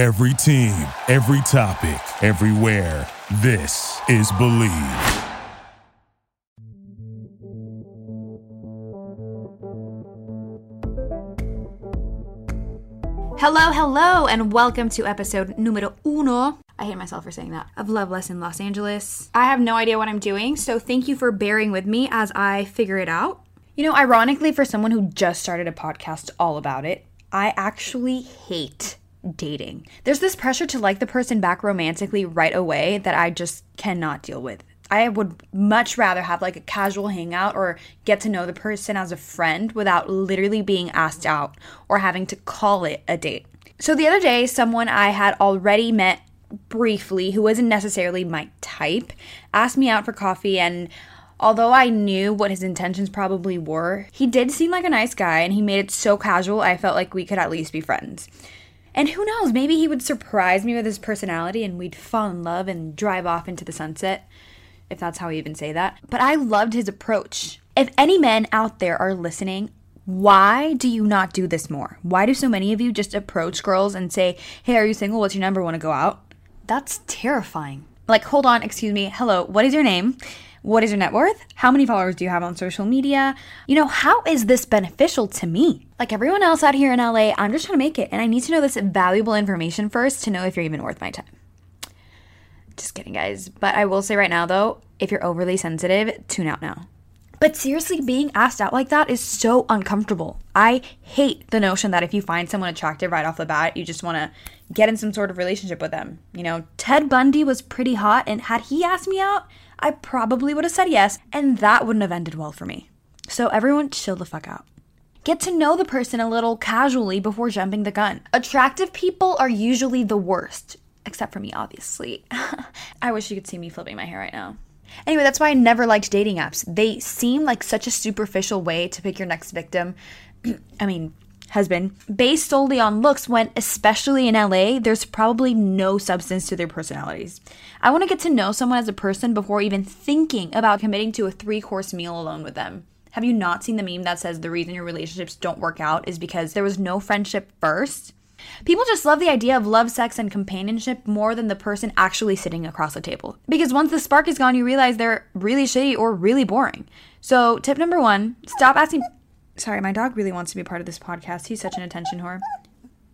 Every team, every topic, everywhere. This is Bleav. Hello, hello, and welcome to episode numero uno. I hate myself for saying that. Of Love Lesson Los Angeles. I have no idea what I'm doing, so thank you for bearing with me as I figure it out. You know, ironically, for someone who just started a podcast all about it, I actually hate dating. There's this pressure to like the person back romantically right away that I just cannot deal with. I would much rather have like a casual hangout or get to know the person as a friend without literally being asked out or having to call it a date. So the other day, someone I had already met briefly, who wasn't necessarily my type, asked me out for coffee and Although I knew what his intentions probably were, he did seem like a nice guy and he made it so casual I felt like we could at least be friends. And who knows, maybe he would surprise me with his personality and we'd fall in love and drive off into the sunset if that's how I even say that. But I loved his approach. If any men out there are listening, why do you not do this more? Why do so many of you just approach girls and say, hey, are you single? What's your number? Want to go out? That's terrifying. Like, hold on, excuse me. Hello, what is your name? What is your net worth? How many followers do you have on social media? You know, how is this beneficial to me? Like everyone else out here in LA, I'm just trying to make it, and I need to know this valuable information first to know if you're even worth my time. Just kidding, guys. But I will say right now, though, if you're overly sensitive, tune out now. But seriously, being asked out like that is so uncomfortable. I hate the notion that if you find someone attractive right off the bat, you just want to get in some sort of relationship with them. You know, Ted Bundy was pretty hot, and had he asked me out, I probably would have said yes, and that wouldn't have ended well for me. So everyone chill the fuck out. Get to know the person a little casually before jumping the gun. Attractive people are usually the worst except for me, obviously. I wish you could see me flipping my hair right now. Anyway, that's why I never liked dating apps. They seem like such a superficial way to pick your next victim. I mean, husband, based solely on looks, when, especially in LA, there's probably no substance to their personalities. I want to get to know someone as a person before even thinking about committing to a three course meal alone with them. Have you not seen the meme that says the reason your relationships don't work out is because there was no friendship first? People just love the idea of love, sex, and companionship more than the person actually sitting across the table. Because once the spark is gone, you realize they're really shitty or really boring. So, tip number one stop asking. Sorry, my dog really wants to be part of this podcast. He's such an attention whore.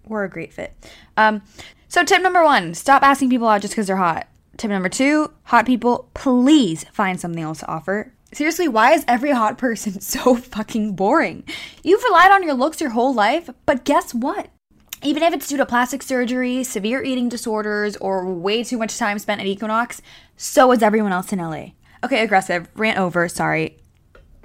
We're a great fit. Um, so, tip number one stop asking people out just because they're hot. Tip number two hot people, please find something else to offer. Seriously, why is every hot person so fucking boring? You've relied on your looks your whole life, but guess what? even if it's due to plastic surgery, severe eating disorders, or way too much time spent at Equinox, so is everyone else in LA. Okay, aggressive, rant over, sorry.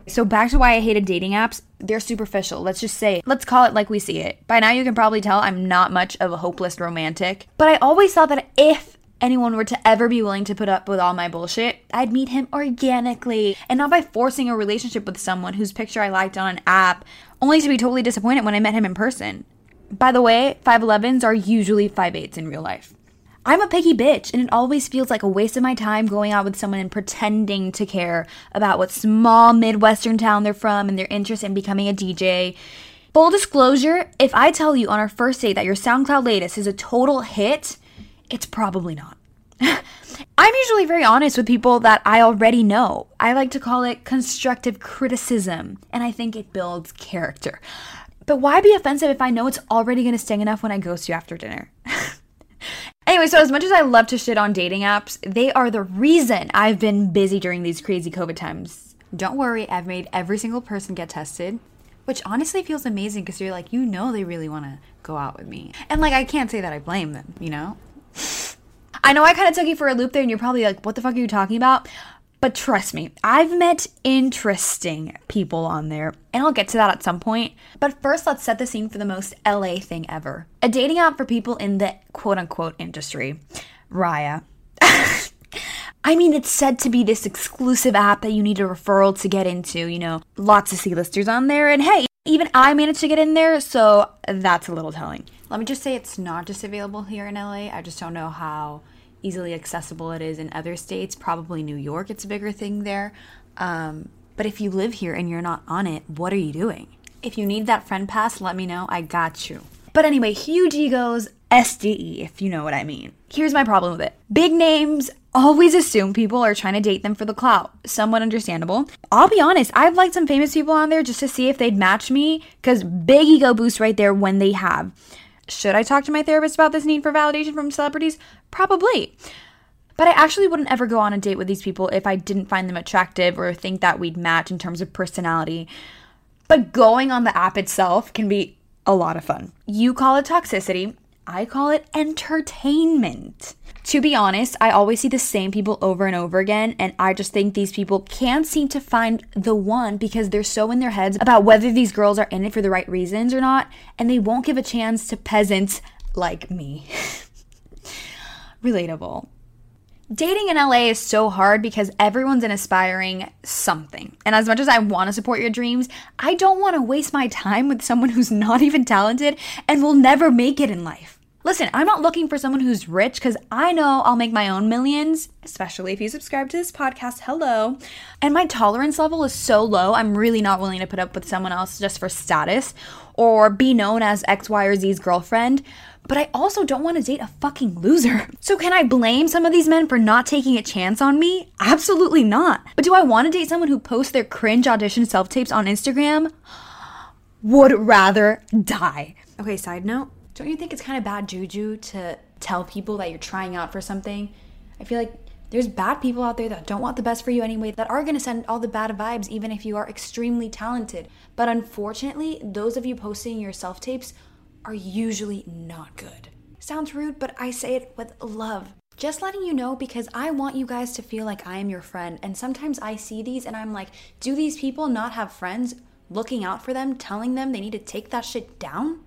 So back to why I hated dating apps. They're superficial. Let's just say, let's call it like we see it. By now you can probably tell I'm not much of a hopeless romantic, but I always thought that if anyone were to ever be willing to put up with all my bullshit, I'd meet him organically and not by forcing a relationship with someone whose picture I liked on an app, only to be totally disappointed when I met him in person. By the way, 5'11s are usually 5'8s in real life. I'm a picky bitch, and it always feels like a waste of my time going out with someone and pretending to care about what small Midwestern town they're from and their interest in becoming a DJ. Full disclosure if I tell you on our first date that your SoundCloud latest is a total hit, it's probably not. I'm usually very honest with people that I already know. I like to call it constructive criticism, and I think it builds character. But why be offensive if I know it's already going to sting enough when I ghost you after dinner? Anyway, so as much as I love to shit on dating apps, they are the reason I've been busy during these crazy COVID times. Don't worry, I've made every single person get tested, which honestly feels amazing because you're like, you know, they really want to go out with me. And like, I can't say that I blame them, you know? I know I kind of took you for a loop there, and you're probably like, what the fuck are you talking about? But trust me, I've met interesting people on there, and I'll get to that at some point. But first, let's set the scene for the most LA thing ever a dating app for people in the quote unquote industry. Raya. I mean, it's said to be this exclusive app that you need a referral to get into, you know, lots of C-listers on there, and hey, even I managed to get in there, so that's a little telling. Let me just say it's not just available here in LA. I just don't know how easily accessible it is in other states. Probably New York, it's a bigger thing there. Um, but if you live here and you're not on it, what are you doing? If you need that friend pass, let me know. I got you. But anyway, huge egos, SDE, if you know what I mean. Here's my problem with it big names always assume people are trying to date them for the clout. Somewhat understandable. I'll be honest, I've liked some famous people on there just to see if they'd match me, because big ego boost right there when they have. Should I talk to my therapist about this need for validation from celebrities? Probably. But I actually wouldn't ever go on a date with these people if I didn't find them attractive or think that we'd match in terms of personality. But going on the app itself can be a lot of fun. You call it toxicity, I call it entertainment. To be honest, I always see the same people over and over again, and I just think these people can't seem to find the one because they're so in their heads about whether these girls are in it for the right reasons or not, and they won't give a chance to peasants like me. Relatable. Dating in LA is so hard because everyone's an aspiring something. And as much as I want to support your dreams, I don't want to waste my time with someone who's not even talented and will never make it in life. Listen, I'm not looking for someone who's rich because I know I'll make my own millions, especially if you subscribe to this podcast. Hello. And my tolerance level is so low, I'm really not willing to put up with someone else just for status or be known as X, Y, or Z's girlfriend. But I also don't want to date a fucking loser. So can I blame some of these men for not taking a chance on me? Absolutely not. But do I want to date someone who posts their cringe audition self tapes on Instagram? Would rather die. Okay, side note don't you think it's kind of bad juju to tell people that you're trying out for something? I feel like there's bad people out there that don't want the best for you anyway, that are to send all the bad vibes, even if you are extremely talented. But unfortunately, those of you posting your self tapes are usually not good. Sounds rude, but I say it with love. Just letting you know because I want you guys to feel like I am your friend. And sometimes I see these and I'm like, do these people not have friends looking out for them, telling them they need to take that shit down?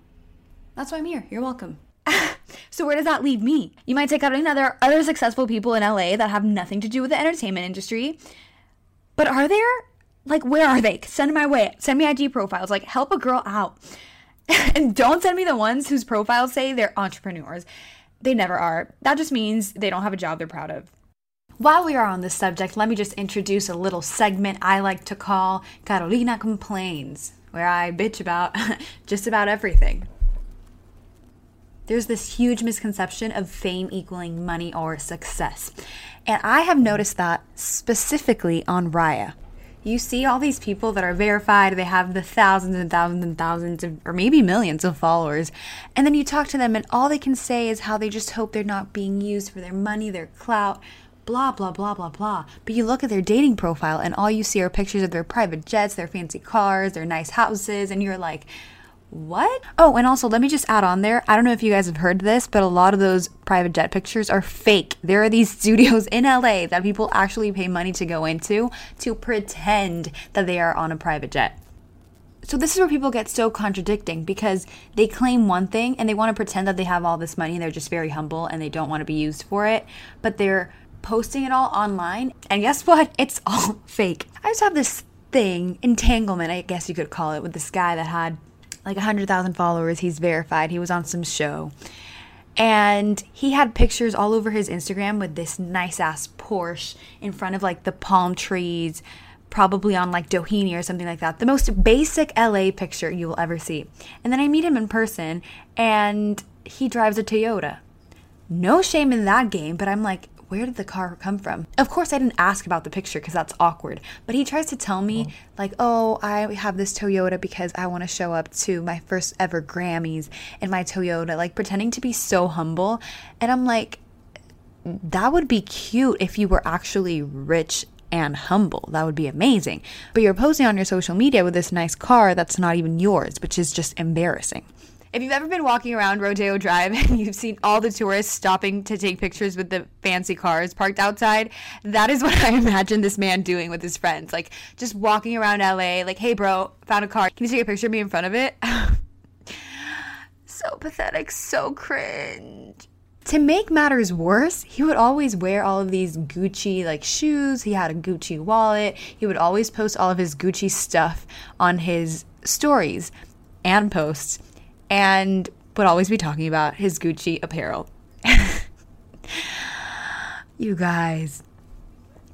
That's why I'm here. You're welcome. so where does that leave me? You might take out another other successful people in LA that have nothing to do with the entertainment industry. But are there? Like where are they? Send my way. Send me IG profiles. Like help a girl out. and don't send me the ones whose profiles say they're entrepreneurs. They never are. That just means they don't have a job they're proud of. While we are on this subject, let me just introduce a little segment I like to call Carolina Complains, where I bitch about just about everything. There's this huge misconception of fame equaling money or success. And I have noticed that specifically on Raya. You see all these people that are verified, they have the thousands and thousands and thousands of, or maybe millions of followers. And then you talk to them, and all they can say is how they just hope they're not being used for their money, their clout, blah, blah, blah, blah, blah. But you look at their dating profile, and all you see are pictures of their private jets, their fancy cars, their nice houses, and you're like, what? Oh, and also, let me just add on there. I don't know if you guys have heard this, but a lot of those private jet pictures are fake. There are these studios in LA that people actually pay money to go into to pretend that they are on a private jet. So, this is where people get so contradicting because they claim one thing and they want to pretend that they have all this money and they're just very humble and they don't want to be used for it, but they're posting it all online. And guess what? It's all fake. I just have this thing, entanglement, I guess you could call it, with this guy that had like 100,000 followers. He's verified. He was on some show. And he had pictures all over his Instagram with this nice ass Porsche in front of like the palm trees, probably on like Doheny or something like that. The most basic LA picture you will ever see. And then I meet him in person and he drives a Toyota. No shame in that game, but I'm like, where did the car come from? Of course, I didn't ask about the picture because that's awkward. But he tries to tell me, oh. like, oh, I have this Toyota because I want to show up to my first ever Grammys in my Toyota, like pretending to be so humble. And I'm like, that would be cute if you were actually rich and humble. That would be amazing. But you're posting on your social media with this nice car that's not even yours, which is just embarrassing. If you've ever been walking around Rodeo Drive and you've seen all the tourists stopping to take pictures with the fancy cars parked outside, that is what I imagine this man doing with his friends. Like just walking around LA, like, hey, bro, found a car. Can you take a picture of me in front of it? so pathetic, so cringe. To make matters worse, he would always wear all of these Gucci like shoes. He had a Gucci wallet. He would always post all of his Gucci stuff on his stories and posts and would always be talking about his Gucci apparel. you guys.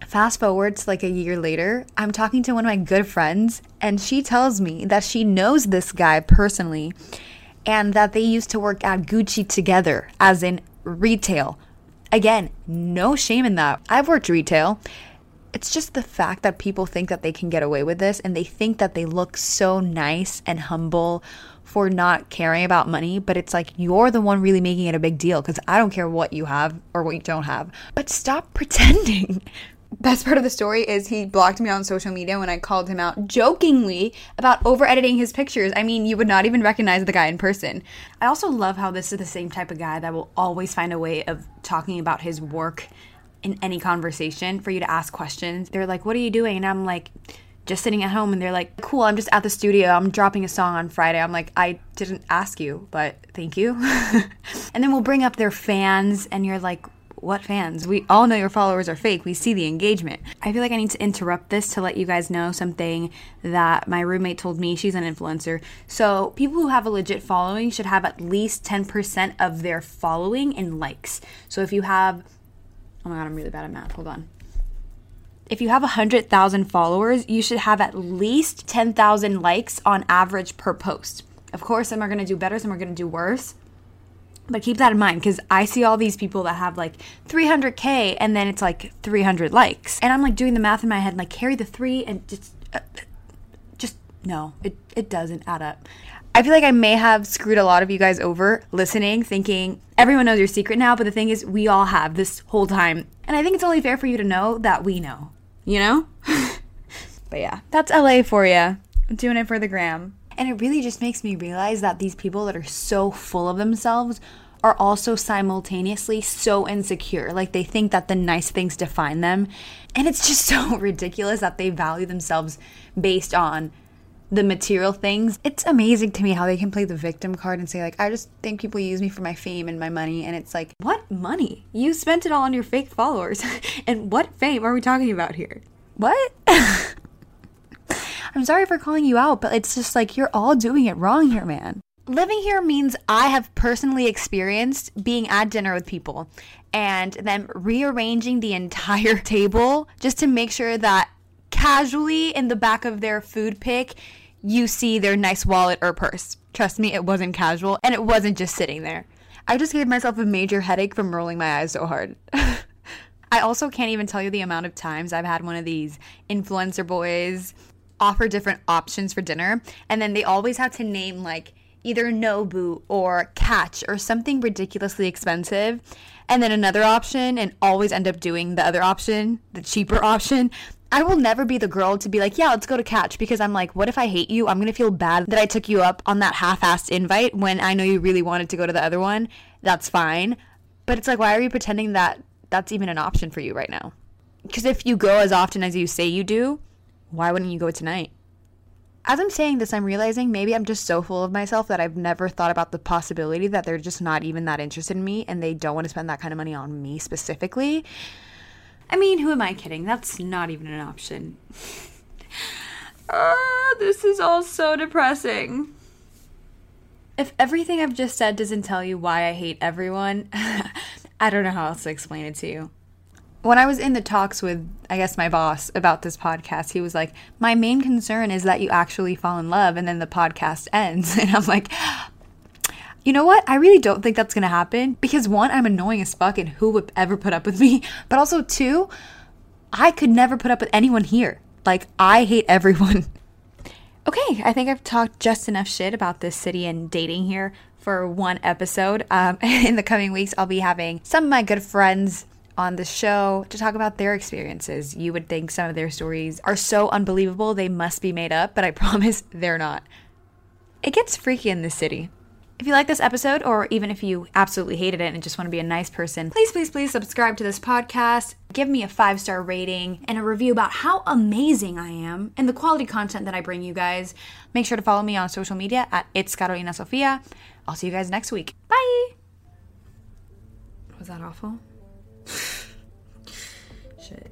Fast forward to like a year later, I'm talking to one of my good friends, and she tells me that she knows this guy personally. and that they used to work at Gucci together, as in retail. Again, no shame in that. I've worked retail. It's just the fact that people think that they can get away with this and they think that they look so nice and humble for not caring about money, but it's like you're the one really making it a big deal because I don't care what you have or what you don't have. But stop pretending. Best part of the story is he blocked me on social media when I called him out jokingly about over editing his pictures. I mean, you would not even recognize the guy in person. I also love how this is the same type of guy that will always find a way of talking about his work in any conversation for you to ask questions. They're like, What are you doing? And I'm like, just sitting at home and they're like, cool, I'm just at the studio. I'm dropping a song on Friday. I'm like, I didn't ask you, but thank you. and then we'll bring up their fans and you're like, what fans? We all know your followers are fake. We see the engagement. I feel like I need to interrupt this to let you guys know something that my roommate told me. She's an influencer. So, people who have a legit following should have at least 10% of their following in likes. So, if you have, oh my god, I'm really bad at math. Hold on if you have 100,000 followers, you should have at least 10,000 likes on average per post. Of course, some are to do better, some are to do worse. But keep that in mind because I see all these people that have like 300K and then it's like 300 likes. And I'm like doing the math in my head, like carry the three and just, uh, just no, it, it doesn't add up. I feel like I may have screwed a lot of you guys over listening, thinking everyone knows your secret now. But the thing is, we all have this whole time. And I think it's only fair for you to know that we know you know? but yeah, that's LA for you. Doing it for the gram. And it really just makes me realize that these people that are so full of themselves are also simultaneously so insecure. Like they think that the nice things define them. And it's just so ridiculous that they value themselves based on the material things. It's amazing to me how they can play the victim card and say, like, I just think people use me for my fame and my money. And it's like, what money? You spent it all on your fake followers. and what fame are we talking about here? What? I'm sorry for calling you out, but it's just like you're all doing it wrong here, man. Living here means I have personally experienced being at dinner with people and them rearranging the entire table just to make sure that casually in the back of their food pick you see their nice wallet or purse. Trust me, it wasn't casual and it wasn't just sitting there. I just gave myself a major headache from rolling my eyes so hard. I also can't even tell you the amount of times I've had one of these influencer boys offer different options for dinner, and then they always have to name like either Nobu or Catch or something ridiculously expensive, and then another option, and always end up doing the other option, the cheaper option. I will never be the girl to be like, yeah, let's go to catch because I'm like, what if I hate you? I'm going to feel bad that I took you up on that half assed invite when I know you really wanted to go to the other one. That's fine. But it's like, why are you pretending that that's even an option for you right now? Because if you go as often as you say you do, why wouldn't you go tonight? As I'm saying this, I'm realizing maybe I'm just so full of myself that I've never thought about the possibility that they're just not even that interested in me and they don't want to spend that kind of money on me specifically. I mean, who am I kidding? That's not even an option. uh, this is all so depressing. If everything I've just said doesn't tell you why I hate everyone, I don't know how else to explain it to you. When I was in the talks with, I guess, my boss about this podcast, he was like, My main concern is that you actually fall in love and then the podcast ends. And I'm like, you know what? I really don't think that's gonna happen because one, I'm annoying as fuck and who would ever put up with me? But also, two, I could never put up with anyone here. Like, I hate everyone. okay, I think I've talked just enough shit about this city and dating here for one episode. Um, in the coming weeks, I'll be having some of my good friends on the show to talk about their experiences. You would think some of their stories are so unbelievable they must be made up, but I promise they're not. It gets freaky in this city. If you like this episode, or even if you absolutely hated it and just want to be a nice person, please, please, please subscribe to this podcast. Give me a five star rating and a review about how amazing I am and the quality content that I bring you guys. Make sure to follow me on social media at It's Carolina Sofia. I'll see you guys next week. Bye. Was that awful? Shit.